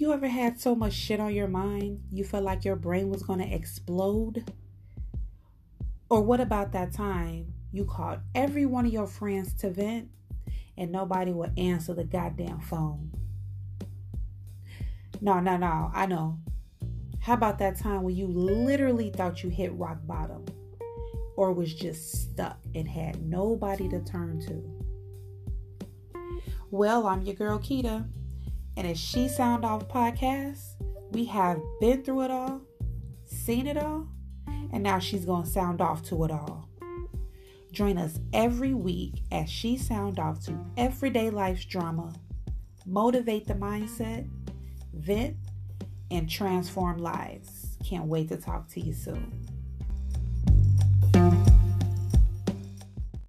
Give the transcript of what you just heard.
You ever had so much shit on your mind you felt like your brain was going to explode? Or what about that time you called every one of your friends to vent and nobody would answer the goddamn phone? No, no, no, I know. How about that time when you literally thought you hit rock bottom or was just stuck and had nobody to turn to? Well, I'm your girl Keita, and as She Sound Off podcast, we have been through it all, seen it all, and now she's going to sound off to it all. Join us every week as she sound off to everyday life's drama, motivate the mindset, vent, and transform lives. Can't wait to talk to you soon.